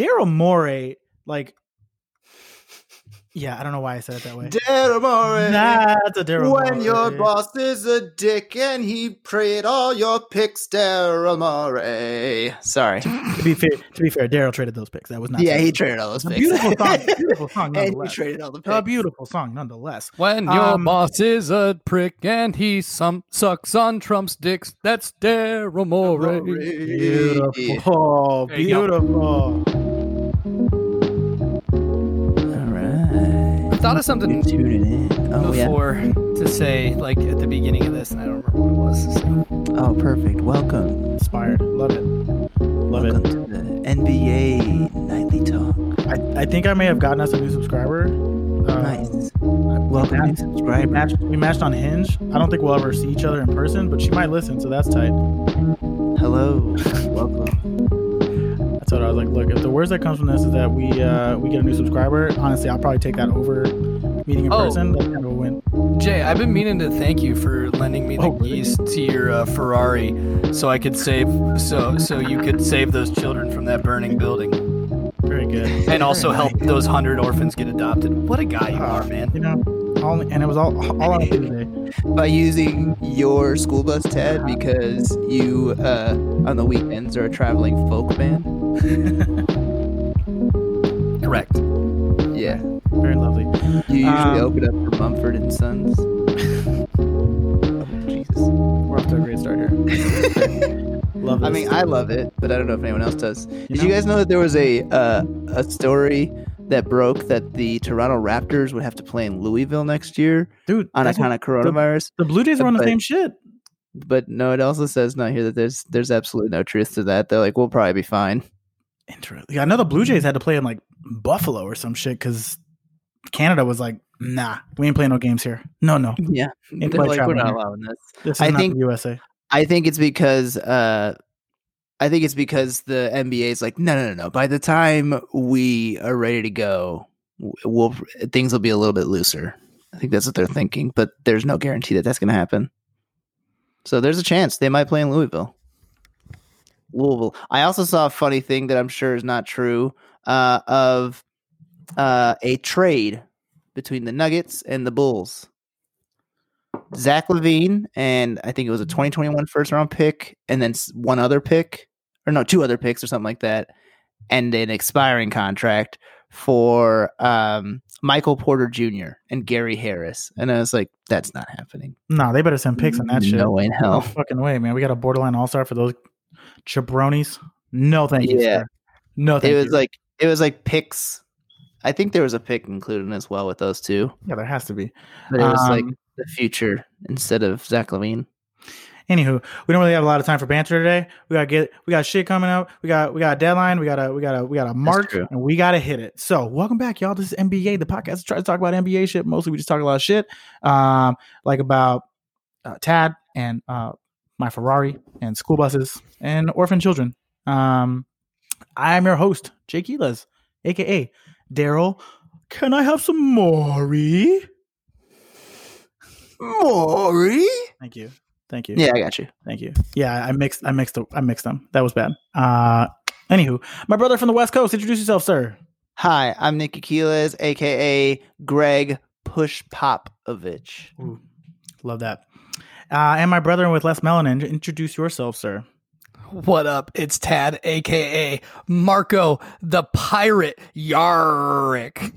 Daryl Morey, like, yeah, I don't know why I said it that way. Daryl Morey. That's a Daryl when Morey. your boss is a dick and he prayed all your picks, Daryl Morey. Sorry. to be fair, to be fair, Daryl traded those picks. That was not. yeah, he traded all those picks. beautiful song. Beautiful song. and he Nonetheless. traded all the picks. A beautiful song, nonetheless. When your Um, boss is a prick and he some sucks on Trump's dicks, that's Daryl Morey. Beautiful, There go. beautiful. Thought of something Tuning in. Oh, yeah. before to say, like at the beginning of this, and I don't remember what it was. So. Oh, perfect. Welcome. Inspired. Love it. Love Welcome it. to the NBA Nightly Talk. I, I think I may have gotten us a new subscriber. Uh, Nice. Welcome, new We subscriber. matched, we matched on Hinge. I don't think we'll ever see each other in person, but she might listen, so that's tight. Hello. Welcome. That's what I was like. Look, if the worst that comes from this is that we uh, we get a new subscriber, honestly, I'll probably take that over meeting in Oh. person. That's kind of a win. Jay, I've been meaning to thank you for lending me the Oh, really? keys to your uh, Ferrari, so I could save, so so you could save those children from that burning building, Very good. and also Very help nice. those hundred orphans get adopted. What a guy you are, man. You know, all, and it was all all on Tuesday. By using your school bus, Ted, because you uh, on the weekends are a traveling folk band. Correct. Yeah. Very lovely. You usually Um, open up for Mumford and Sons. Oh, Jesus. We're off to a great start here. Love this. I mean, I love it, but I don't know if anyone else does. Did know? you guys know that there was a uh, a story that broke that the Toronto Raptors would have to play in Louisville next year dude, on account of coronavirus? the Blue Jays are on the same shit. But no, it also says not here that there's there's absolutely no truth to that. They're like, we'll probably be fine. Interesting. Yeah, I know the Blue Jays had to play in like Buffalo or some shit because Canada was like, nah, we ain't playing no games here. No, no, Yeah, Ain't they're quite like, we're not here. allowing this. this is I not think- USA. I think it's because uh I think it's because the NBA is like, no, no, no, no. By the time we are ready to go, we'll things will be a little bit looser. I think that's what they're thinking, but there's no guarantee that that's going to happen. So there's a chance they might play in Louisville. Louisville. I also saw a funny thing that I'm sure is not true uh, of uh, a trade between the Nuggets and the Bulls. Zach LaVine and I think it was a 2021 first round pick, and then one other pick, or no, two other picks or something like that, and an expiring contract for um, Michael Porter Jr. and Gary Harris. And I was like, that's not happening. No, they better send picks on that shit. No way in No hell. fucking way, man. We got a borderline all star for those jabronis. No, thank you. Yeah. sir. No, thank It was you. like it was like picks. I think there was a pick included as well with those two, yeah, there has to be. but it was like Um, the future instead of Zach LaVine. Anywho, we don't really have a lot of time for banter today. We gotta get we got shit coming up. We got we got a deadline. We got a we got a we got a mark and we gotta hit it. So welcome back, y'all. This is NB-YAY, the podcast tries to talk about NBA shit. Mostly we just talk a lot of shit. Um, like about uh, Tad and uh my Ferrari and school buses and orphan children. Um I'm your host, Jay Quiles, aka Daryl. Can I have some Maury? Maury. Thank you. Thank you. Yeah, I got you. Thank you. Yeah, I mixed. I mixed. the- I mixed them. That was bad. Uh, anywho, my brother from the West Coast. Introduce yourself, sir. Hi, I'm Nick Aquiles, aka Greg Push Popovich. Love that. Uh, and my brother with less melanin. Introduce yourself, sir. What up? It's Tad, aka Marco the Pirate Yarrick.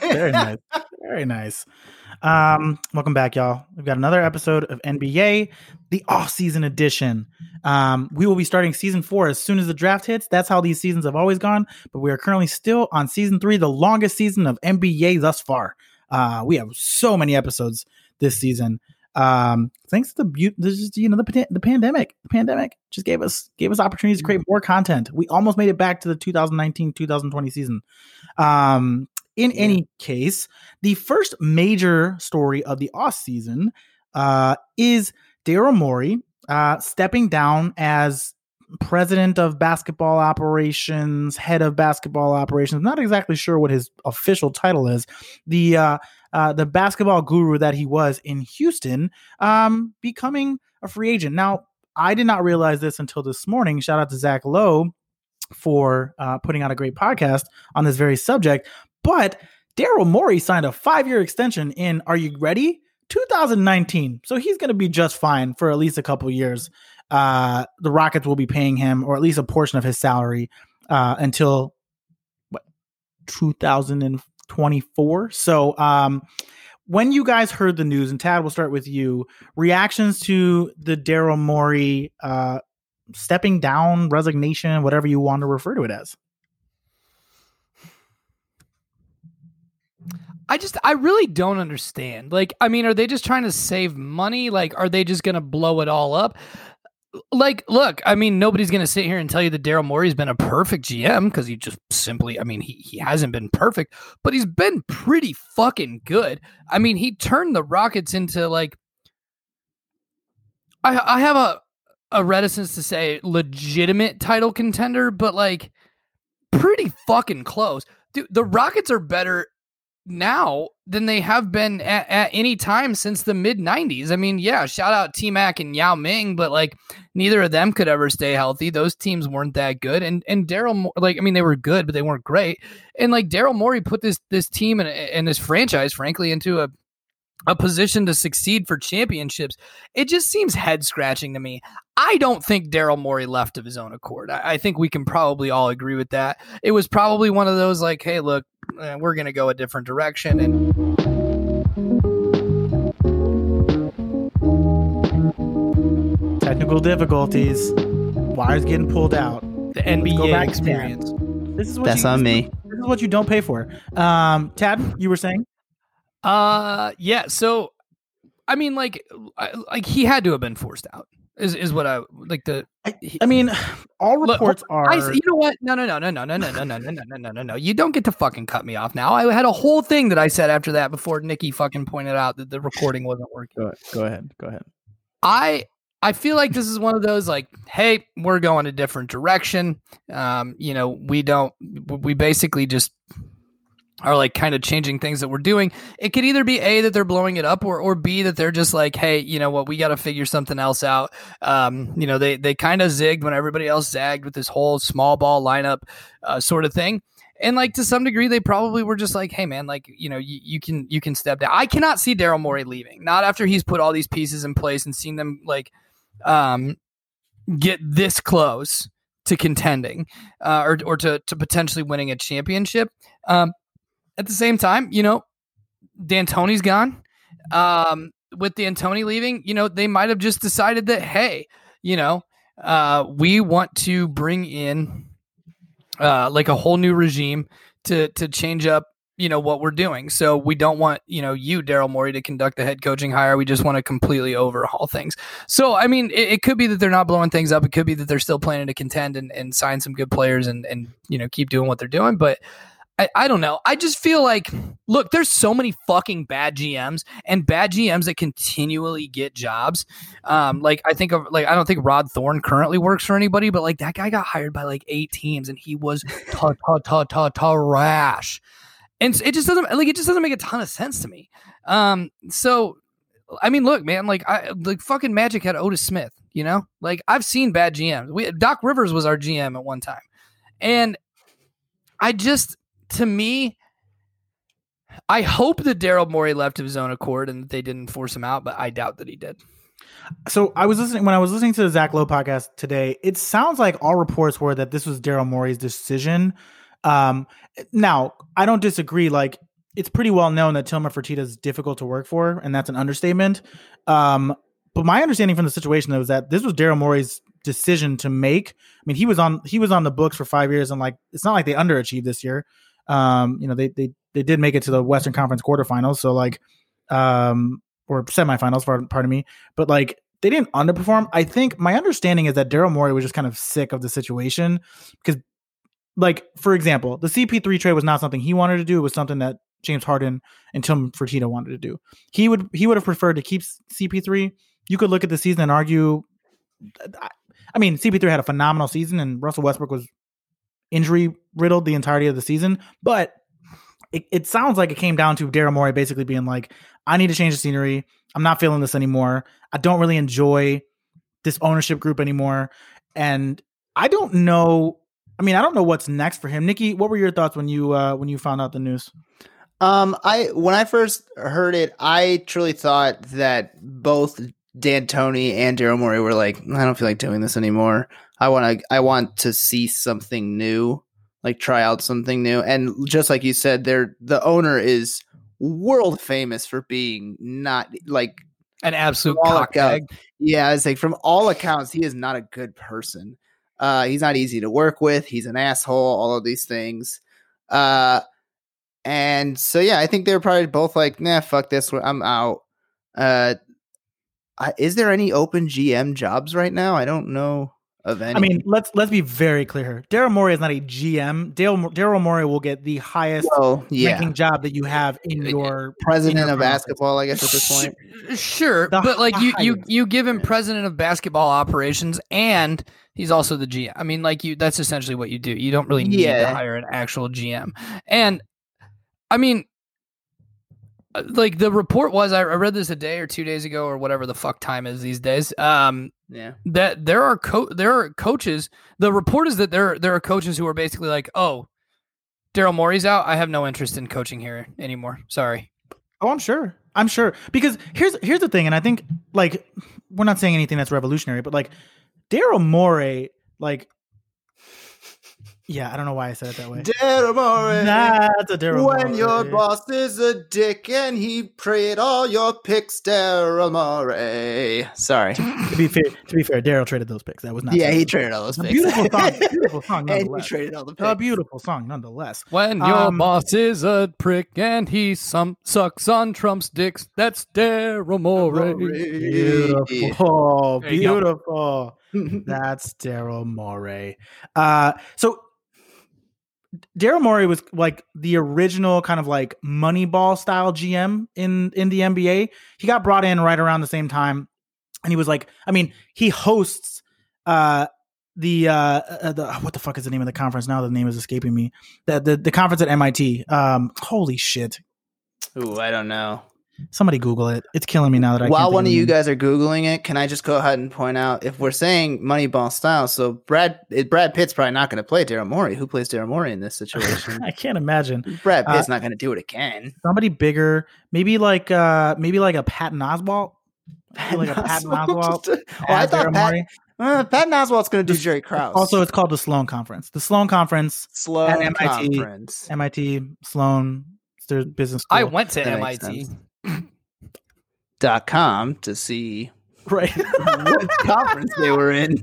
Very nice. Very nice. Um, welcome back, y'all. We've got another episode of NB-YAY, the off-season edition. Um, we will be starting season four as soon as the draft hits. That's how these seasons have always gone. But we are currently still on season three, the longest season of NB-YAY thus far. Uh, we have so many episodes this season. Um, thanks to the beauty, this is you know the the pandemic. The pandemic just gave us gave us opportunities to create more content. We almost made it back to the 2019-2020 season. Um, in Yeah. any case, the first major story of the off season uh, is Daryl Morey uh, stepping down as president of basketball operations, head of basketball operations. Not exactly sure what his official title is. The uh, uh, the basketball guru that he was in Houston, um, becoming a free agent. Now, I did not realize this until this morning. Shout out to Zach Lowe for uh, putting out a great podcast on this very subject. But Daryl Morey signed a five year extension in, are you ready? 2019. So he's going to be just fine for at least a couple years. Uh, the Rockets will be paying him, or at least a portion of his salary, uh, until what 2024. So, um, when you guys heard the news, and Tad, we'll start with you. Reactions to the Daryl Morey uh, stepping down, resignation, whatever you want to refer to it as. I just I really don't understand. Like, I mean, are they just trying to save money? Like, are they just gonna blow it all up? Like, look, I mean, nobody's gonna sit here and tell you that Daryl Morey's been a perfect GM because he just simply, I mean, he he hasn't been perfect, but he's been pretty fucking good. I mean, he turned the Rockets into like I I have a a reticence to say legitimate title contender, but like pretty fucking close. Dude, the Rockets are better now than they have been at, at any time since the mid 90s. I mean, yeah, shout out T Mac and Yao Ming, but like neither of them could ever stay healthy. Those teams weren't that good. And and Daryl, like, I mean, they were good, but they weren't great. And like Daryl Morey put this this team and, and this franchise, frankly, into a a position to succeed for championships. It just seems head scratching to me. I don't think Daryl Morey left of his own accord. I, I, think we can probably all agree with that. It was probably one of those like, hey, look, eh, we're going to go a different direction. And technical difficulties, wires getting pulled out. The NB-YAY experience. This is what that's you, on me. This is what you don't pay for. Um, Tad, you were saying? Uh, yeah. So, I mean, like, like he had to have been forced out. Is is what I like the. I, I mean, all reports look, are. I, you know what? No, no, no, no, no, no, no, no, no, no, no, no, no, no. You don't get to fucking cut me off now. I had a whole thing that I said after that before Nikki fucking pointed out that the recording wasn't working. Go. Go ahead. Go ahead. I I feel like this is one of those like, hey, we're going a different direction. Um, you know, we don't. We basically just are like kind of changing things that we're doing. It could either be A that they're blowing it up or or B that they're just like, hey, you know what, we got to figure something else out. Um, you know, they they kind of zigged when everybody else zagged with this whole small ball lineup uh, sort of thing. And like to some degree, they probably were just like, "Hey, man, like you know, you, you can you can step down." I cannot see Daryl Morey leaving, not after he's put all these pieces in place and seen them like um, get this close to contending uh, or or to to potentially winning a championship. Um, at the same time, you know, D'Antoni's gone. Um, with D'Antoni leaving, you know, they might have just decided that, hey, you know, uh, we want to bring in uh, like a whole new regime to to change up you know what we're doing. So we don't want you know you Daryl Morey to conduct the head coaching hire. We just want to completely overhaul things. So I mean, it, it, could be that they're not blowing things up. It could be that they're still planning to contend and, and sign some good players and and you know keep doing what they're doing. But I, I don't know. I just feel like, look, there's so many fucking bad GMs and bad GMs that continually get jobs. Um, like I think of like I don't think Rod Thorn currently works for anybody, but like that guy got hired by like eight teams and he was ta ta ta ta ta rash, and it just doesn't like it just doesn't make a ton of sense to me. Um, so I mean, look, man, like I like fucking Magic had Otis Smith, you know, like I've seen bad GMs. We Doc Rivers was our GM at one time, and I just to me, I hope that Daryl Morey left of his own accord and that they didn't force him out, but I doubt that he did. So I was listening when I was listening to the Zach Lowe podcast today. It sounds like all reports were that this was Daryl Morey's decision. Um, now I don't disagree. Like it's pretty well known that Tillman Fertitta is difficult to work for, and that's an understatement. Um, but my understanding from the situation though is that this was Daryl Morey's decision to make. I mean, he was on he was on the books for five years, and like it's not like they underachieved this year. Um, you know, they they they did make it to the Western Conference quarterfinals, so like, um, or semifinals, pardon me, but like they didn't underperform. I think my understanding is that Daryl Morey was just kind of sick of the situation because, like, for example, the CP3 trade was not something he wanted to do; it was something that James Harden and Tim Fertitta wanted to do. He would he would have preferred to keep CP3. You could look at the season and argue. I mean, CP3 had a phenomenal season, and Russell Westbrook was injury riddled the entirety of the season. But it, it sounds like it came down to Daryl Morey basically being like, I need to change the scenery. I'm not feeling this anymore. I don't really enjoy this ownership group anymore. And I don't know I mean, I don't know what's next for him. Nikki, what were your thoughts when you uh, when you found out the news? Um, I when I first heard it, I truly thought that both D'Antoni and Daryl Morey were like, I don't feel like doing this anymore. I want to, I want to see something new, like try out something new. And just like you said, there, the owner is world famous for being not like An absolute cockbag. Yeah, it's like from all accounts, he is not a good person. Uh, he's not easy to work with. He's an asshole. All of these things. Uh, and so yeah, I think they're probably both like, nah, fuck this. I'm out. Uh, I, is there any open GM jobs right now? I don't know of any. I mean, let's let's be very clear here. Daryl Morey is not a GM. Daryl Daryl Morey will get the highest well, yeah, ranking job that you have in your president in your of front basketball, I guess at this point. Sure, The but like you, you, you give him president of basketball operations, and he's also the GM. I mean, like you, that's essentially what you do. You don't really need Yeah. to hire an actual GM. And I mean, uh, like the report was, I I read this a day or two days ago, or whatever the fuck time is these days. Um, Yeah, that there are co- there are coaches. The report is that there there are coaches who are basically like, oh, Daryl Morey's out. I have no interest in coaching here anymore. Sorry. Oh, I'm sure. I'm sure because here's here's the thing, and I think like we're not saying anything that's revolutionary, but like Daryl Morey, like yeah, I don't know why I said it that way. Daryl Morey. That's a Daryl when your boss is a dick and he prayed all your picks, Daryl Morey. Sorry. to be fair, to be fair, Daryl traded those picks. That was not yeah, he traded all those a picks. beautiful song. Beautiful song, and he nonetheless. traded all the A beautiful song, nonetheless. When your Um, boss is a prick and he some sucks on Trump's dicks, that's Daryl Morey. Beautiful, There you go. beautiful. That's Daryl Morey. Uh, so Daryl Morey was like the original kind of like Moneyball style GM in in the NBA. He got brought in right around the same time, and he was like, I mean, he hosts uh the uh uh, the what the fuck is the name of the conference now? The name is escaping me. The the, the conference at MIT. Um, holy shit! Ooh, I don't know. Somebody Google it. It's killing me now that I. While can't one of you guys are googling it, can I just go ahead and point out if we're saying Moneyball style? So Brad it- Brad Pitt's probably not going to play Daryl Morey. Who plays Daryl Morey in this situation? I can't imagine Brad Uh, Pitt's not going to do it again. somebody bigger, maybe like uh maybe like a Patton Oswalt. I feel like a Patton Oswalt. oh, I thought Daryl Pat, Morey. uh, Patton Oswalt's going to do Jerry Krause. Also, it's called the Sloan Conference. The Sloan Conference, slow at MIT. conference. MIT, Sloan, their business school. I went to That MIT. Sense. Dot com to see right. what conference they were in.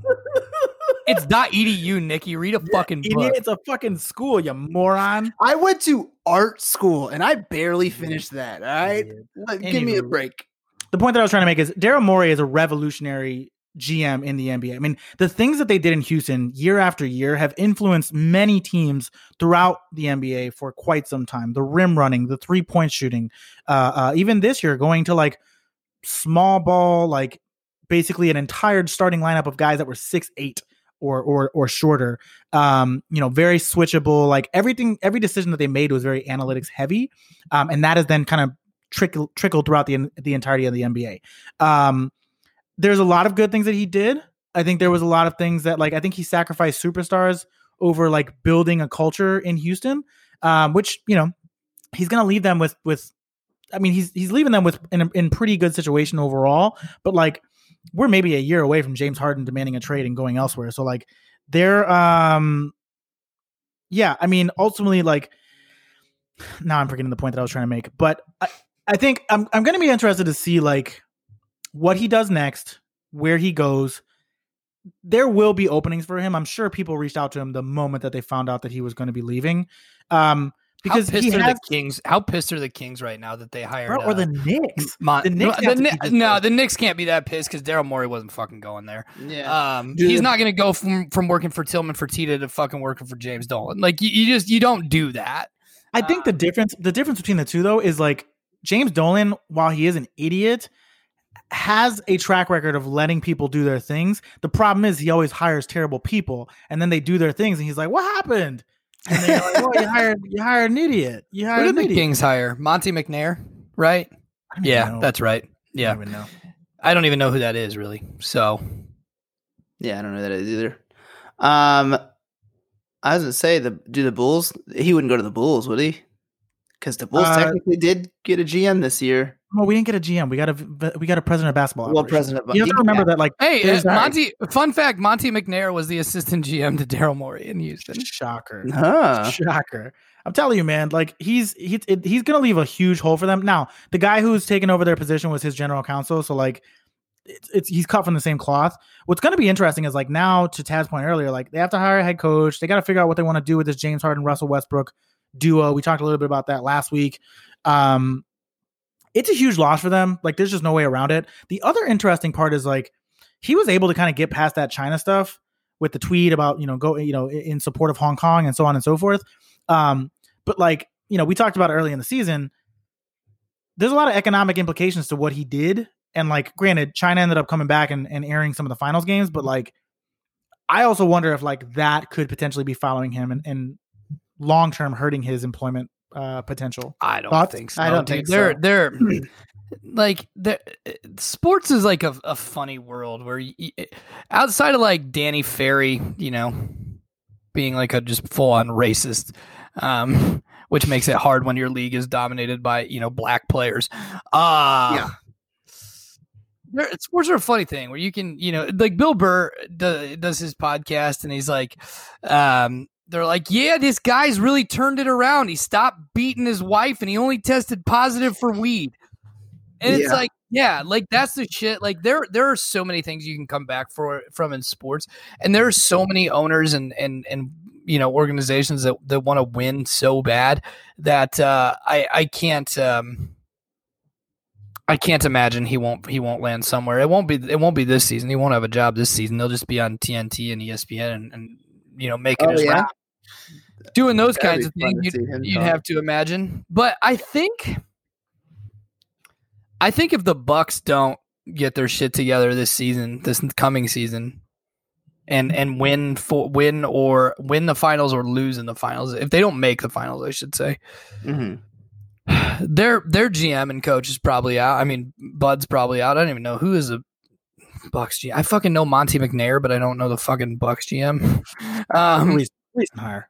It's not edu, Nikki. Read a fucking Idiot, book. it's a fucking school, you moron. I went to art school and I barely finished that. All right, Like, give me a break. the point that I was trying to make is Daryl Morey is a revolutionary GM in the NBA. I mean, the things that they did in Houston year after year have influenced many teams throughout the NBA for quite some time. The rim running, the three point shooting, uh, uh, even this year going to like small ball, like basically an entire starting lineup of guys that were six eight or or or shorter. Um, you know, very switchable. Like everything, every decision that they made was very analytics heavy, um, and that has then kind of trickle trickled throughout the the entirety of the NBA. Um, there's a lot of good things that he did. I think there was a lot of things that like I think he sacrificed superstars over like building a culture in Houston, um, which you know he's gonna leave them with with. I mean, he's he's leaving them with in in pretty good situation overall, but like we're maybe a year away from James Harden demanding a trade and going elsewhere. So like they're um yeah, I mean ultimately like now I'm forgetting the point that I was trying to make, but I, I think I'm I'm gonna be interested to see like what he does next, where he goes. There will be openings for him. I'm sure people reached out to him the moment that they found out that he was going to be leaving. Um because how pissed he are has the Kings? How pissed are the Kings right now that they hired? bro, or uh, the Knicks. Mon- the Knicks no, have the to Kni- be just no, the Knicks can't be that pissed because Daryl Morey wasn't fucking going there. Yeah. Um, he's not going to go from from working for Tillman Fertitta to fucking working for James Dolan. Like you, you just you don't do that. I think the Um, difference the difference between the two though is like James Dolan, while he is an idiot, has a track record of letting people do their things. The problem is he always hires terrible people, and then they do their things, and he's like, "What happened?" And they're like, "Well, you hired you hired an idiot. You Who hired did an the. Kings hire? Monte McNair, right? I don't even Yeah, know. that's right. I Yeah, don't know. I don't even know who that is really. So Yeah, I don't know that either. Um, I was gonna say the do the Bulls. He wouldn't go to the Bulls, would he? Because the Bulls Uh, technically did get a GM this year. Well, we didn't get a GM. We got a we got a president of basketball. Well, operations. president. Of, You have to remember that, like, Hey, uh, there's that- Monte. Fun fact: Monte McNair was the assistant GM to Daryl Morey in Houston. shocker, Huh. shocker. I'm telling you, man. Like, he's he's it, he's gonna leave a huge hole for them. Now, the guy who's taken over their position was his general counsel, so like, it's, it's he's cut from the same cloth. What's gonna be interesting is like now, to Tad's point earlier, like they have to hire a head coach. They got to figure out what they want to do with this James Harden Russell Westbrook duo. We talked a little bit about that last week. Um, it's a huge loss for them. Like, there's just no way around it. The other interesting part is like he was able to kind of get past that China stuff with the tweet about you know go you know in support of Hong Kong and so on and so forth. Um, but like you know we talked about early in the season, there's a lot of economic implications to what he did. And like, granted, China ended up coming back and, and airing some of the finals games, but like, I also wonder if like that could potentially be following him and, and long term hurting his employment uh, potential. I don't Thoughts? think so. I don't dude. think they're so. they're like they're, sports is like a, a funny world where you, outside of like Danny Ferry, you know, being like a just full on racist, um, which makes it hard when your league is dominated by you know black players. Uh Yeah. there- sports are a funny thing where you can, you know, like Bill Burr does, does his podcast and he's like, um, they're like, yeah, this guy's really turned it around. He stopped beating his wife and he only tested positive for weed. And it's like, yeah, like that's the shit. Like there, there are so many things you can come back for from in sports, and there are so many owners and and and you know organizations that that want to win so bad that uh, I I can't. Um, I can't imagine he won't he won't land somewhere. It won't be it won't be this season. He won't have a job this season. They'll just be on TNT and ESPN and, and you know making Oh, his yeah? round, doing those That'd kinds of things. You'd, you'd have to imagine. But I think I think if the Bucks don't get their shit together this season, this coming season, and and win for win or win the finals or lose in the finals, if they don't make the finals, I should say, Mhm. their their GM and coach is probably out. I mean, Bud's probably out. I don't even know who is a Bucks GM. I fucking know Monte McNair, but I don't know the fucking Bucks GM. Um, Recent, recent hire.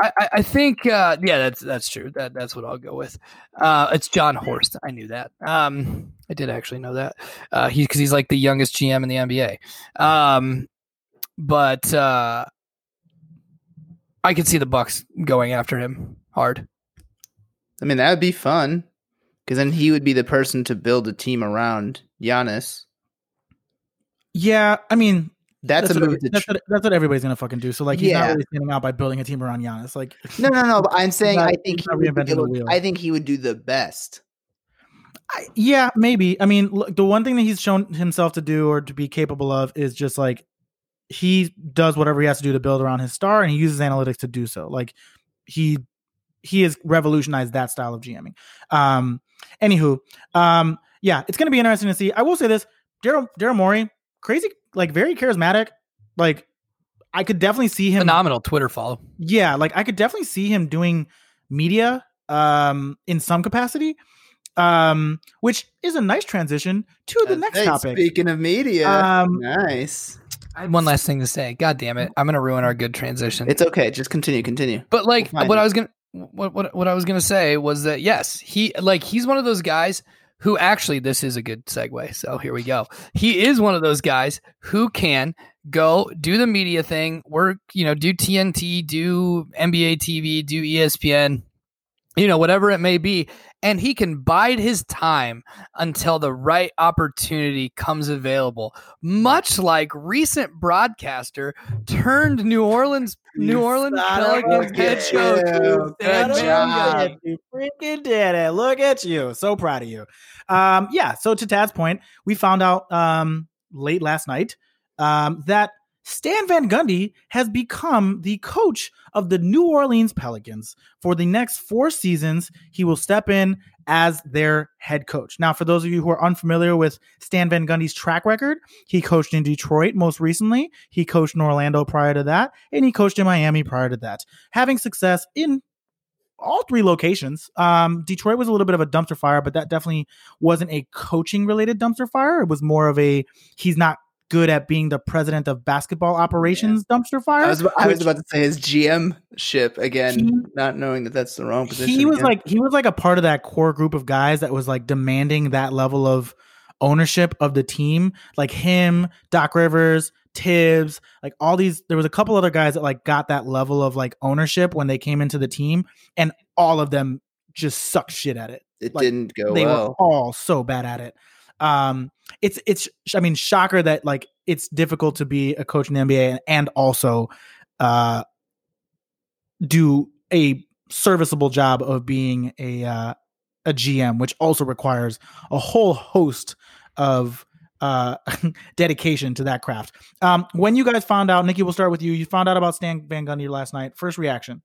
I, I- I think uh, yeah, that's that's true. That that's what I'll go with. Uh, it's Jon Horst. I knew that. Um, I did actually know that. Uh, he because he's like the youngest GM in the NBA. Um, but uh, I could see the Bucks going after him hard. I mean, that would be fun because then he would be the person to build a team around Giannis. Yeah, I mean, That's, that's, a what, move to that's, what, that's what everybody's gonna fucking do. So like, he's not Yeah. really standing out by building a team around Giannis. Like, No, no, no. But I'm saying not- I think he would reinventing the able- wheel. I think he would do the best. I, yeah, maybe. I mean, look, the one thing that he's shown himself to do or to be capable of is just like he does whatever he has to do to build around his star, and he uses analytics to do so. Like he he has revolutionized that style of GMing. Um, anywho, um, yeah, it's gonna be interesting to see. I will say this: Daryl Daryl Morey, crazy, like very charismatic. Like I could definitely see him Phenomenal Twitter follow. yeah like i could definitely see him doing media um in some capacity um which is a nice transition to the Uh, next hey, topic Speaking of media, Um, nice. I had one last thing to say. God damn it! I'm gonna ruin our good transition. It's okay. Just continue. Continue. But like We'll what it. I was gonna what, what what I was gonna say was that yes, he like he's one of those guys who actually this is a good segue. So here we go. He is one of those guys who can go do the media thing, work, you know, do TNT, do NBA TV, do ESPN, you know, whatever it may be, and he can bide his time until the right opportunity comes available. Much like recent broadcaster turned New Orleans New You Orleans son of a Pelicans head bitch. coach. You Stan Good Van job. Gundy. You freaking did it. Look at you. So proud of you. Um, yeah. So to Tad's point, we found out um, late last night um, that Stan Van Gundy has become the coach of the New Orleans Pelicans for the next four seasons. He will step in as their head coach. Now, for those of you who are unfamiliar with Stan Van Gundy's track record, he coached in Detroit most recently. He coached in Orlando prior to that, and he coached in Miami prior to that, having success in all three locations. Um, Detroit was a little bit of a dumpster fire, but that definitely wasn't a coaching related dumpster fire. It was more of a he's not good at being the president of basketball operations dumpster fire. I was, I was about to say his GM ship again, He- not knowing that that's the wrong position. he was again. like he was like a part of that core group of guys that was like demanding that level of ownership of the team like him doc rivers thibs like all these there was a couple other guys that like got that level of like ownership when they came into the team and all of them just sucked shit at it it like, didn't go they were all so bad at it um it's it's i mean shocker that like it's difficult to be a coach in the nba and, also uh do a serviceable job of being a uh a gm which also requires a whole host of uh dedication to that craft. Um when you guys found out nikki we'll start with you. You found out about stan van gundy last night. First reaction?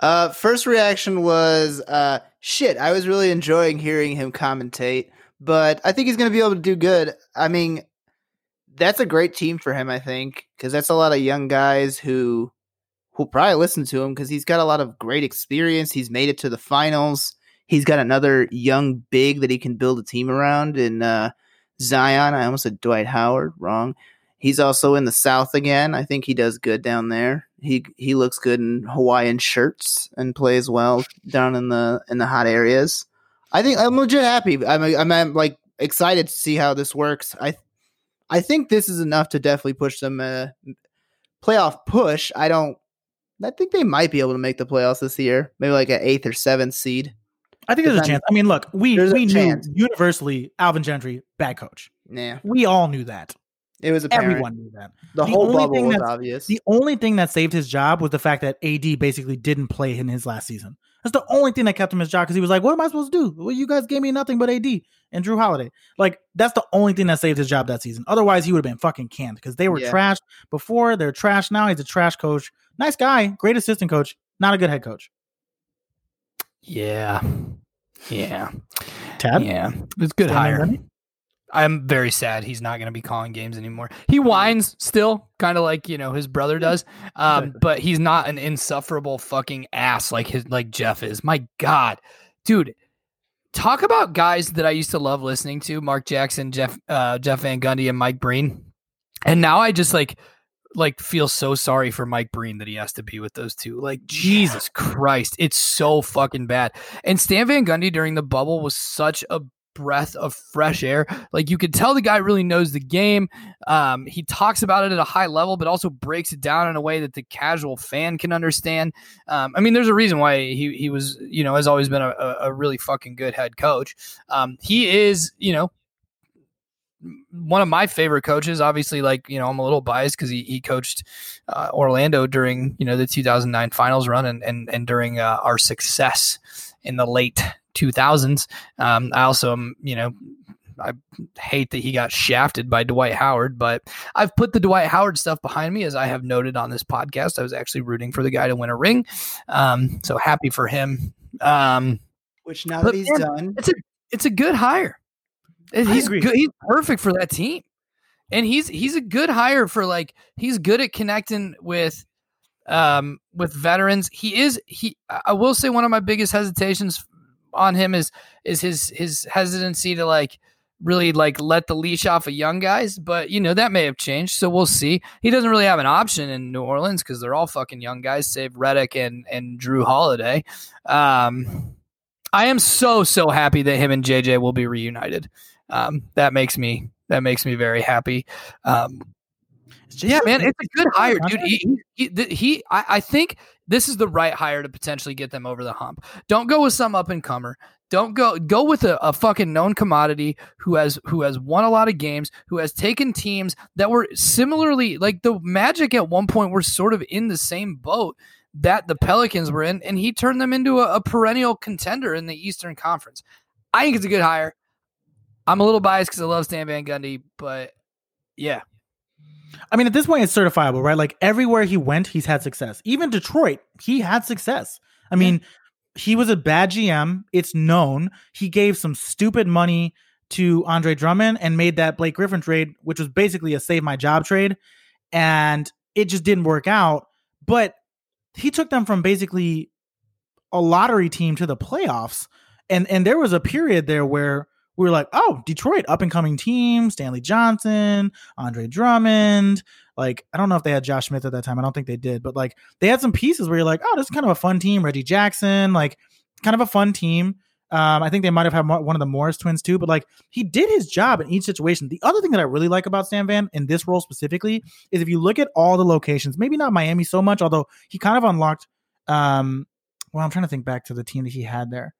Uh, first reaction was uh, shit. I was really enjoying hearing him commentate, but I think he's going to be able to do good. I mean, that's a great team for him. I think because that's a lot of young guys who who'll probably listen to him because he's got a lot of great experience. He's made it to the finals. He's got another young big that he can build a team around in uh, Zion. I almost said Dwight Howard. Wrong. He's also in the South again. I think he does good down there. He he looks good in Hawaiian shirts and plays well down in the in the hot areas. I think I'm legit happy. I'm I'm, I'm like excited to see how this works. I I think this is enough to definitely push them uh, playoff push. I don't. I think they might be able to make the playoffs this year. Maybe like an eighth or seventh seed. i think there's a chance i mean look we we knew universally alvin gentry bad coach Yeah, we all knew that it was apparent. everyone knew that the, the whole bubble thing was obvious. The only thing that saved his job was the fact that AD basically didn't play in his last season. That's the only thing that kept him his job because he was like, "What am I supposed to do? Well, you guys gave me nothing but AD and Jrue Holiday." Like that's the only thing that saved his job that season. Otherwise, he would have been fucking canned because they were Yeah. trashed before. They're trash now. He's a trash coach. Nice guy, great assistant coach, not a good head coach. Yeah. Yeah. Tad, Yeah. It's good Stan hire. I'm very sad he's not going to be calling games anymore. He whines still, kind of like you know his brother does, um, but he's not an insufferable fucking ass like his like Jeff is. My God, dude, talk about guys that I used to love listening to: Mark Jackson, Jeff uh, Jeff Van Gundy, and Mike Breen. And now I just like like feel so sorry for Mike Breen that he has to be with those two. Like Jesus Christ, it's so fucking bad. And Stan Van Gundy during the bubble was such a breath of fresh air. Like you could tell the guy really knows the game. Um, he talks about it at a high level, but also breaks it down in a way that the casual fan can understand. Um, I mean, there's a reason why he he was, you know, has always been a, a really fucking good head coach. Um, he is, you know, one of my favorite coaches. Obviously, like you know, I'm a little biased because he, he coached uh, Orlando during you know the 2009 finals run and and and during uh, our success in the late 2000s. Um, I also am you know. I hate that he got shafted by Dwight Howard, but I've put the Dwight Howard stuff behind me, as I have noted on this podcast. I was actually rooting for the guy to win a ring, um, so happy for him. Um, Which now that he's man, done, it's a it's a good hire. He's good. He's perfect for that team, and he's he's a good hire for like he's good at connecting with um with veterans. He is he. I will say one of my biggest hesitations on him is is his his hesitancy to like really like let the leash off of young guys but you know that may have changed so we'll see he doesn't really have an option in new orleans because they're all fucking young guys save redick and and jrue holiday um I am so so happy that him and JJ will be reunited. Um, that makes me that makes me very happy. Um, yeah, man, it's a good hire, dude. He, he, he, he I, I think this is the right hire to potentially get them over the hump. Don't go with some up and comer. Don't go go with a, a fucking known commodity who has who has won a lot of games, who has taken teams that were similarly like the Magic at one point were sort of in the same boat that the Pelicans were in, and he turned them into a, a perennial contender in the Eastern Conference. I think it's a good hire. I'm a little biased because I love Stan Van Gundy, but yeah, I mean, at this point, it's certifiable, right? Like everywhere he went, he's had success. Even Detroit, he had success. I mean, he was a bad GM. It's known. He gave some stupid money to Andre Drummond and made that Blake Griffin trade, which was basically a save my job trade. And it just didn't work out. But he took them from basically a lottery team to the playoffs. And and there was a period there where we were like, oh, Detroit, up and coming team, Stanley Johnson, Andre Drummond. Like, I don't know if they had Josh Smith at that time. I don't think they did, but like they had some pieces where you're like, oh, this is kind of a fun team. Reggie Jackson, like kind of a fun team. Um, I think they might have had one of the Morris twins too, but like he did his job in each situation. The other thing that I really like about Stan Van in this role specifically is if you look at all the locations, maybe not Miami so much, although he kind of unlocked. Um, well, I'm trying to think back to the team that he had there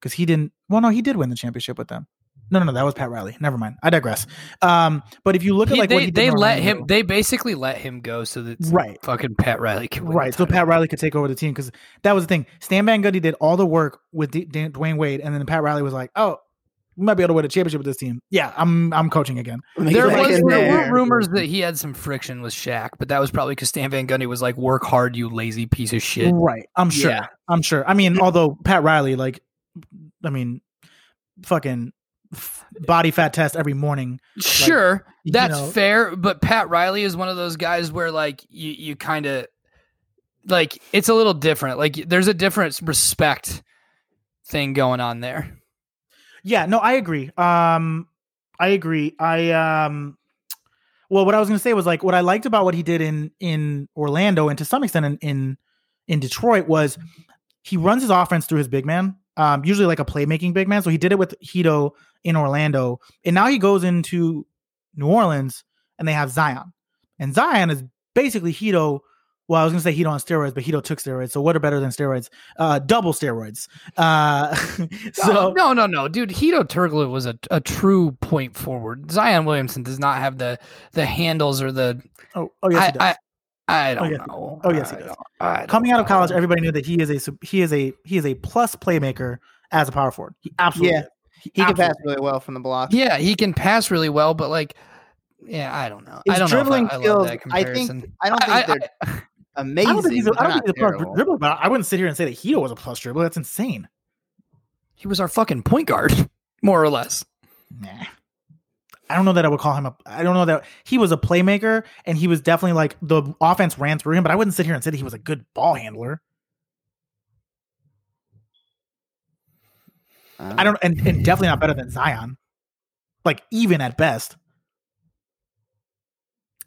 because he didn't. Well, no, he did win the championship with them. No, no, no, that was Pat Riley. Never mind. I digress. Um, but if you look at He- like they, what he did they let Orlando- him. They basically let him go so that Right. fucking Pat Riley could win. Right. So. Pat Riley could take over the team because that was the thing. Stan Van Gundy did all the work with D- Dan- Dwyane Wade, and then Pat Riley was like, "Oh, we might be able to win a championship with this team." Yeah, I'm I'm coaching again. There like was there there. were rumors that he had some friction with Shaq, but that was probably because Stan Van Gundy was like, "Work hard, you lazy piece of shit." Right. I'm sure. Yeah. I'm sure. I mean, although Pat Riley, like, I mean, fucking body fat test every morning. Sure, you that's know- fair, but Pat Riley is one of those guys where like you you kind of like it's a little different. Like there's a different respect thing going on there. Yeah, no, I agree. Um, I agree. I um, well, what I was gonna say was like what I liked about what he did in in Orlando and to some extent in in, in Detroit was he runs his offense through his big man. Um, usually like a playmaking big man. So he did it with Hedo in Orlando, and now he goes into New Orleans and they have Zion, and Zion is basically Hedo. Well, I was gonna say Hedo on steroids, but Hedo took steroids. So what are better than steroids? Uh, double steroids. Uh, so no, no, no, dude. Hedo Turkoglu was a, a true point forward. Zion Williamson does not have the the handles or the. Oh, oh yes, he does. I, I I don't yes, know. Oh, yes, he I does. don't- I don't Coming out of college, know. everybody knew that he is a he is a he is a plus playmaker as a power forward. He absolutely Yeah. is. He can absolutely pass really well from the block. Yeah, he can pass really well, but like, yeah, I don't know. I don't dribbling know I, I skills, love that I comparison. think I don't think I- they're I- amazing. I don't think he's a, I don't think he's a plus dribbler, but I wouldn't sit here and say that Hedo was a plus dribbler. That's insane. he was our fucking point guard, more or less. Nah. I don't know that I would call him a. I don't know that he was a playmaker, and he was definitely like the offense ran through him. But I wouldn't sit here and say he was a good ball handler. I don't, and, and definitely not better than Zion. Like even at best.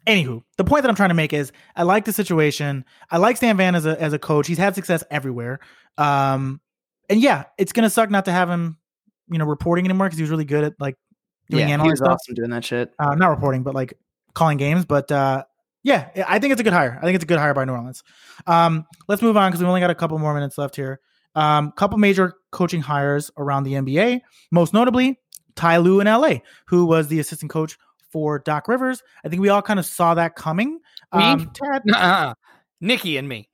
Anywho, the point that I'm trying to make is I like the situation. I like Stan Van as a as a coach. He's had success everywhere. Um, and yeah, it's gonna suck not to have him, you know, reporting anymore because he was really good at like doing yeah, he was stuff. awesome doing that shit. Uh, not reporting, but like calling games. But uh, yeah, I think it's a good hire. I think it's a good hire by New Orleans. Um, let's move on because we only got a couple more minutes left here. Um, couple major coaching hires around the NBA, most notably Ty Lue in LA, who was the assistant coach for Doc Rivers. I think we all kind of saw that coming. Me? Um, Tad, Nuh-uh. Nikki and me.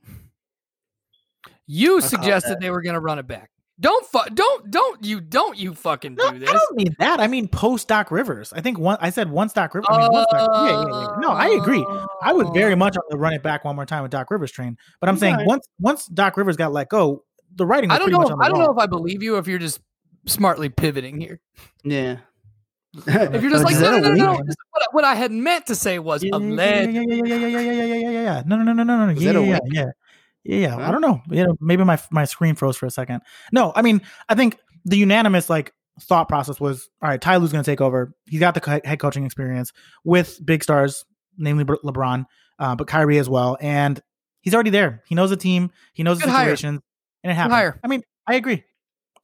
You call suggested they were going to run it back. Don't fu- don't don't you don't you fucking no, do this. I don't mean that. I mean post Doc Rivers. I think one. I said once Doc Rivers. I mean, once Doc, yeah, yeah, yeah. No, I agree. I was very much on the run it back one more time with Doc Rivers train. But I'm saying Right. once once Doc Rivers got let go, the writing was I don't know. much If, on the I don't wall. know if I believe you. If you're just smartly pivoting here. Yeah. If you're just Oh, like no, no, no, no, no. What, I- what I had meant to say was yeah, a yeah, yeah, yeah, yeah, yeah, yeah, yeah, yeah, yeah, yeah, yeah. No, no, no, no, no, no. Yeah, yeah, yeah, yeah, yeah. I don't know. Yeah, maybe my my screen froze for a second. No, I mean, I think the unanimous like thought process was all right. Ty Lue's going to take over. He's got the head coaching experience with big stars, namely LeBron, uh, but Kyrie as well, and he's already there. He knows the team. He knows the Good hire. and it happened. hire. I mean, I agree.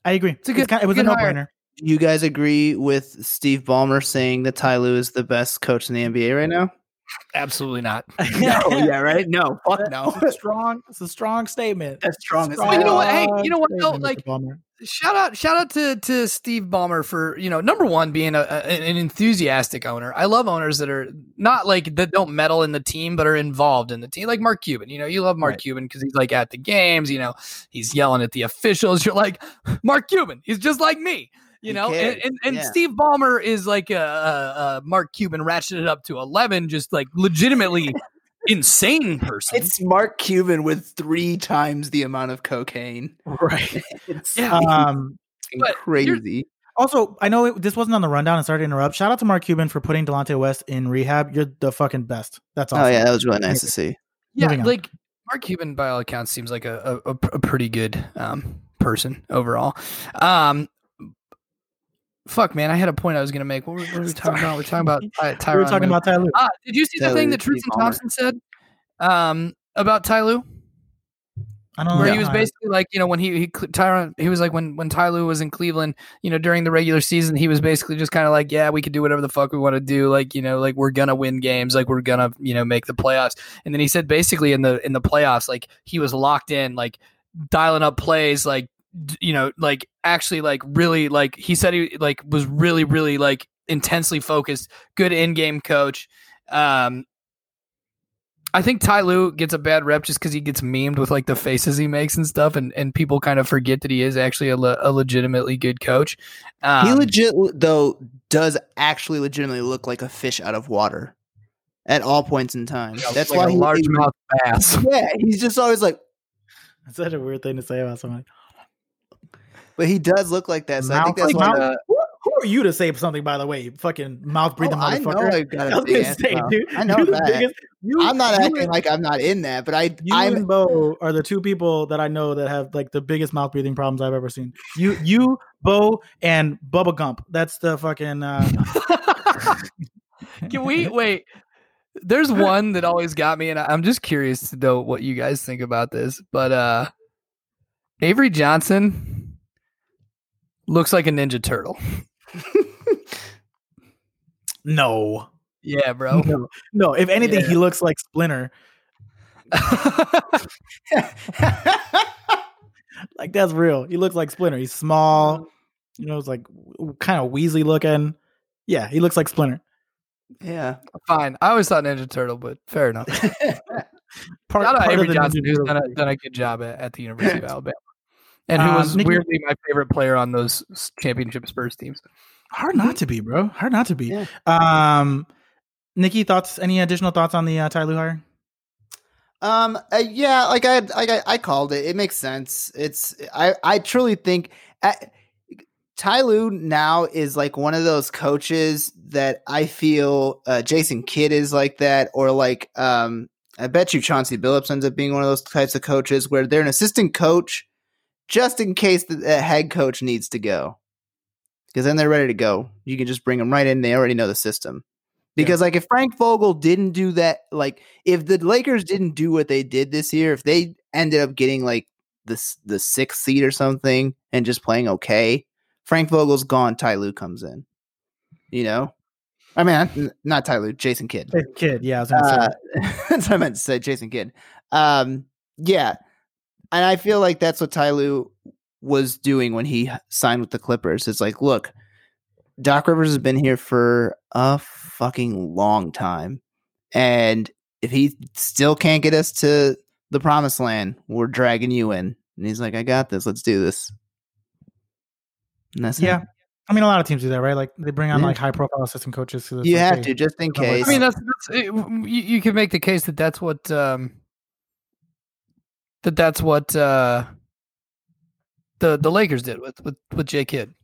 I agree. It's a good- kind it was a no brainer. You guys agree with Steve Ballmer saying that Ty Lue is the best coach in the NBA right now? Absolutely not. No, yeah, right? No, fuck It's a strong. It's a strong statement. That's strong as Well, you know what? Hey, you know what, though? Like, shout out shout out to to Steve Ballmer for you know number one being a, a- an enthusiastic owner. I love owners that are not like that don't meddle in the team but are involved in the team. Like Mark Cuban, you know, you love Mark Right. Cuban because he's like at the games. You know, he's yelling at the officials. You're like Mark Cuban. He's just like me. You He know, and and, and Yeah. Steve Ballmer is like a, a, a Mark Cuban ratcheted up to eleven, just like legitimately insane person. It's Mark Cuban with three times the amount of cocaine. right. It's Yeah. Um, But crazy. Also, I know it, this wasn't on the rundown and sorry to interrupt. Shout out to Mark Cuban for putting Delonte West in rehab. You're the fucking best. That's awesome. Oh yeah, that was really nice to see. Yeah, like Mark Cuban, by all accounts, seems like a a, a, a pretty good um, person overall. Um, fuck, man, I had a point I was gonna make. What were, what were we talking about? We're talking about Ty, Tyronn we were talking Lue. about Ty Lue. Ah, did you see the Tyler thing that Tristan Thompson said um, about Ty Lue? I don't know. where he was Uh, basically like, you know, when he he Tyronn, he was like when when Ty Lue was in Cleveland, you know, during the regular season, he was basically just kind of like, yeah, we can do whatever the fuck we want to do, like you know, like we're gonna win games, like we're gonna you know make the playoffs. And then he said basically in the in the playoffs, like he was locked in, like dialing up plays, like d- you know, like actually like really like he said he like was really really like intensely focused, good in game coach. Um, I think Ty Lue gets a bad rep just because he gets memed with like the faces he makes and stuff, and, and people kind of forget that he is actually a, le- a legitimately good coach. Um, he legit though does actually legitimately look like a fish out of water at all points in time. you know, That's like why a he, largemouth bass. Yeah, he's just always like, It's such a weird thing to say about somebody. But he does look like that. So I think Mouth that's like why. mouth- Who, who are you to say something? By the way, fucking mouth breathing Oh, I know motherfucker. I got I a was big gonna ass say, mouth. dude, I know you're that. biggest- you- I'm not you acting and- like I'm not in that, but I You I'm and Bo are the two people that I know that have like the biggest mouth breathing problems I've ever seen. You, you, Bo, and Bubba Gump. That's the fucking. Uh, Can we wait? There's one that always got me, and I- I'm just curious to know what you guys think about this. But uh Avery Johnson looks like a Ninja Turtle. no, Yeah, bro. no, no. If anything, Yeah. he looks like Splinter. Like that's real. He looks like Splinter. He's small. You know, it's like kind of Weasley looking. Yeah, he looks like Splinter. yeah. Fine. I always thought Ninja Turtle, but fair enough. Part, Shout out part of Avery Johnson, who's done a, done a good job at, at the University of Alabama, and who Um, was Nikki- weirdly my favorite player on those championship Spurs teams. Hard not to be, bro. Hard not to be. Yeah. Um, Nikki, thoughts? Any additional thoughts on the uh, Ty Lue hire? Um. uh, yeah. Like I, like I, I called it. It makes sense. It's. I. I truly think. Uh, Ty Lue now is like one of those coaches that I feel uh, Jason Kidd is like that, or like um, I bet you Chauncey Billups ends up being one of those types of coaches where they're an assistant coach just in case the, the head coach needs to go, because then they're ready to go. You can just bring them right in; they already know the system. Because like if Frank Vogel didn't do that, like if the Lakers didn't do what they did this year, if they ended up getting like the the sixth seed or something and just playing okay, Frank Vogel's gone. Ty Lue comes in. You know, I mean, not, Ty Lue, Jason Kidd. Kid, yeah, I was gonna say. Uh, that's what I meant to say, Jason Kidd. Um, yeah, and I feel like that's what Ty Lue was doing when he signed with the Clippers. It's like, look, Doc Rivers has been here for a fucking long time, and if he still can't get us to the promised land, we're dragging you in. And he's like, I got this. Let's do this. And that's it. Yeah. I mean, a lot of teams do that, right? Like they bring on Yeah. like high profile assistant coaches. You like, have hey, to just in case. I mean, that's, that's it, you, you can make the case that that's what um, that that's what uh, the the Lakers did with with with Jay Kidd,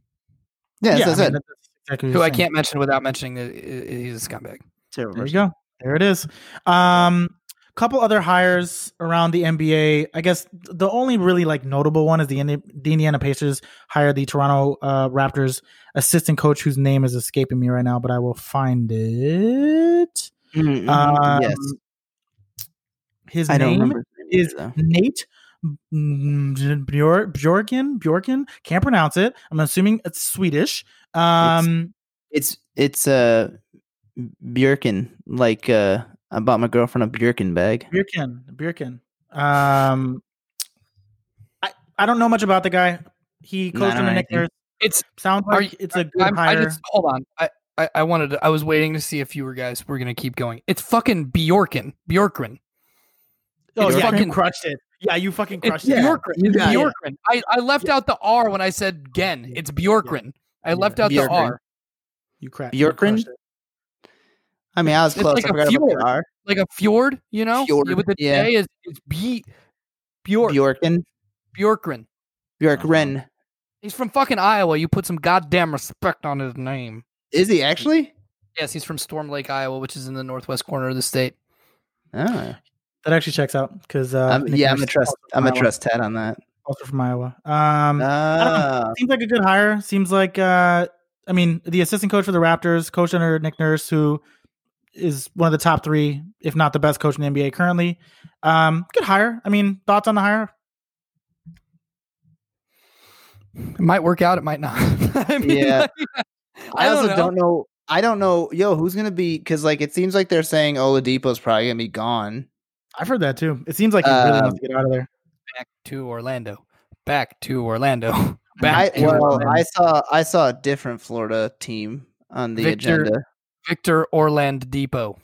yeah, yeah, that's I mean, that's exactly who I can't mention without mentioning that i- i- he's a scumbag. Terrible There you go. There it is. Um, couple other hires around the NBA. I guess the only really like notable one is the Indi- the Indiana Pacers hired the Toronto uh, Raptors assistant coach, whose name is escaping me right now, but I will find it. Mhm, mhm. Um, yes, His I don't remember. his name is though. Nate Bjor- Bjorken. Bjorken. Can't pronounce it. I'm assuming it's Swedish. Um, It's it's uh Bjorken. Like uh I bought my girlfriend a Bjorken bag. Bjorken. Bjorken. Um, I I don't know much about the guy. He No, I coached in the know Knicks. anything. It's Sounds Are like you- it's a good I'm, I hire. just hold on. I, I I wanted to, I was waiting to see if you were guys were gonna keep going. It's fucking Bjorken. Bjorkren. Oh yeah, fucking- you crushed it. Yeah, you fucking crushed it. Bjorkren. It's Yeah, yeah. Bjorkren. I, I left out the R when I said Gen. It's Bjorkren. I left out the R. You cra- Bjorken? you crushed it. I mean, I was It's close. like I a forgot about fjord. the R. Like a fjord, you know? Fjord, With the yeah. J is it's B Bjork Bjorken. Bjorkren. Bjorkren. He's from fucking Iowa. You put some goddamn respect on his name. Is he actually? Yes, he's from Storm Lake, Iowa, which is in the northwest corner of the state. Oh. That actually checks out because uh, I'm, Nick yeah, I'm Nurse a trust. I'm a Iowa. trust Ted on that. Also from Iowa. Um, Ah, seems like a good hire. Seems like uh, I mean, the assistant coach for the Raptors, coach under Nick Nurse, who is one of the top three, if not the best coach in the NBA currently. Um, good hire. I mean, thoughts on the hire? It might work out. It might not. I mean, Yeah. I, I don't also know. don't know. I don't know. Yo, who's gonna be? Because like it seems like they're saying Oladipo's probably gonna be gone. I've heard that too. It seems like he really Um, wants to get out of there. back to Orlando. Back to Orlando. Back I, to well, Orlando. I saw I saw a different Florida team on the Victor- agenda. Victor Orlando Depot.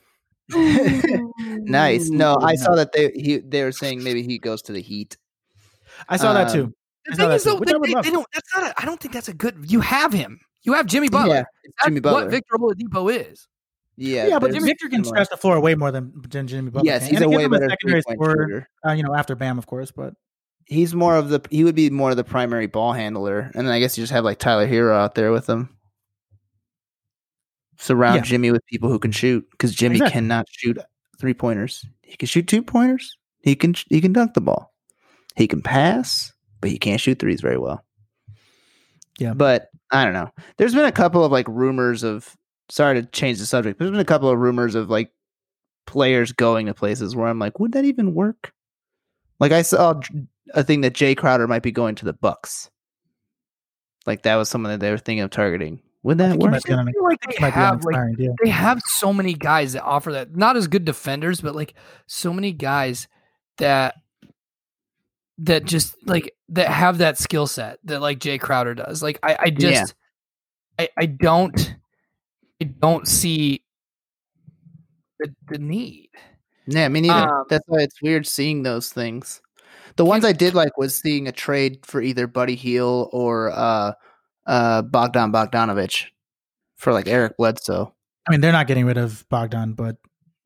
nice. No, I saw that they he they were saying maybe he goes to the Heat. I saw that um, too. The I thing that is, too, though, they, they- they don't. That's not. A, I don't think that's a good. You have him. You have Jimmy Butler. Yeah, That's Jimmy Butler. what Victor Oladipo is. Yeah, Yeah, but Victor can stretch the floor way more than, than Jimmy Butler. Yes, can. he's And a way him a better secondary scorer. Uh, you know, after Bam, of course, but He's more of the he would be more of the primary ball handler, and then I guess you just have like Tyler Herro out there with him. Surround Yeah. Jimmy with people who can shoot because Jimmy Exactly. cannot shoot three pointers. He can shoot two pointers. He can he can dunk the ball. He can pass, but he can't shoot threes very well. Yeah. but I don't know. There's been a couple of like rumors of. Sorry to change the subject. But there's been a couple of rumors of like players going to places where I'm like, would that even work? Like I saw a thing that Jae Crowder might be going to the Bucks. Like that was someone that they were thinking of targeting. Would that work? might be on I feel like I think they he might be on an have like they have so many guys that offer that. Not as good defenders, but like so many guys that that just like that have that skill set that like Jae Crowder does. Like I, I just I, I don't I don't see the, the need. Yeah, me neither. Um, That's why it's weird seeing those things. The ones I did like was seeing a trade for either Buddy Hield or uh uh Bogdan Bogdanovich for like Eric Bledsoe. I mean, they're not getting rid of Bogdan, but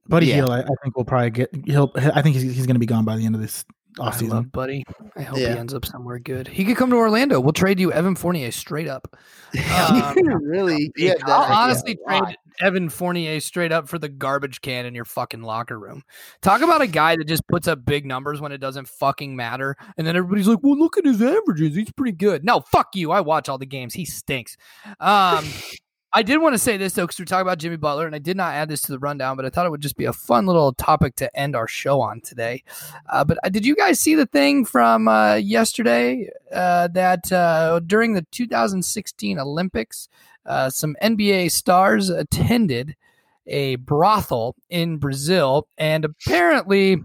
Buddy Yeah. Hield, I, I think will probably get. He'll. I think he's, he's going to be gone by the end of this I offseason. love Buddy. I hope Yeah. he ends up somewhere good. He could come to Orlando. We'll trade you Evan Fournier straight up. Um, really? Yeah, I'll idea honestly a lot. trade Evan Fournier straight up for the garbage can in your fucking locker room. Talk about a guy that just puts up big numbers when it doesn't fucking matter. And then everybody's like, well, look at his averages. He's pretty good. No, fuck you. I watch all the games. He stinks. Um, I did want to say this, though, because we're talking about Jimmy Butler, and I did not add this to the rundown, but I thought it would just be a fun little topic to end our show on today. Uh, but uh, did you guys see the thing from uh, yesterday uh, that uh, during the 2016 Olympics, uh, some NBA stars attended a brothel in Brazil, and apparently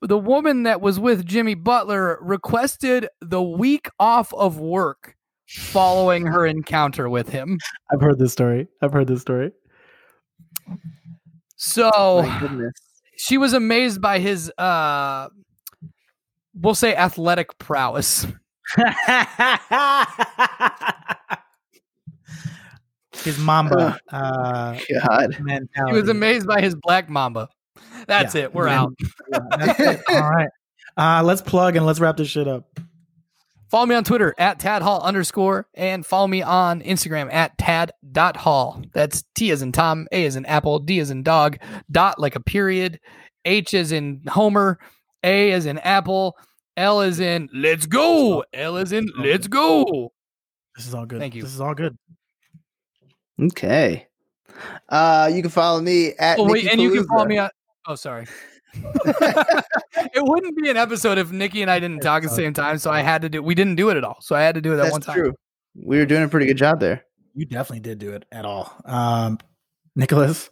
the woman that was with Jimmy Butler requested the week off of work following her encounter with him. I've heard this story. I've heard this story. So My she was amazed by his uh we'll say athletic prowess. His Mamba uh, God. She mentality. was amazed by his black mamba. That's Yeah. it. We're Yeah. out. Yeah, it. All right. Uh, let's plug and let's wrap this shit up. Follow me on Twitter at Tad Hall underscore and follow me on Instagram at tad.hall. That's T as in Tom, A as in Apple, D as in dog, dot like a period, H as in Homer, A as in Apple, L as in let's go, L as in let's go. This is all good. Thank you. This is all good. Okay. Uh you can follow me at Oh, wait, Nicky and you can follow me on. Oh, sorry. It wouldn't be an episode if Nikki and I didn't talk at the same time, so I had to do. We didn't do it at all, so I had to do it that That's one time. true. We were doing a pretty good job there. You definitely did do it at all. Um, Nicholas.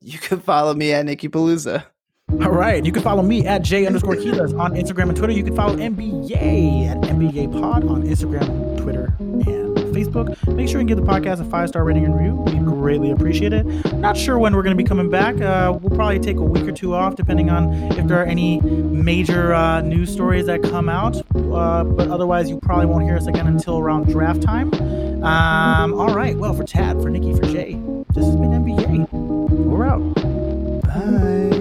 You can follow me at Nikki Palooza. All right. You can follow me at J underscore Quiles on Instagram and Twitter. You can follow NB-YAY at NBYAY Pod on Instagram, Twitter, and Facebook. Make sure and give the podcast a five star rating and review. We greatly appreciate it. Not sure when we're going to be coming back. Uh, we'll probably take a week or two off, depending on if there are any major uh, news stories that come out. Uh, but otherwise, you probably won't hear us again until around draft time. Um, all right. Well, for Tad, for Nikki, for Jay, this has been NB-YAY. We're out. Bye.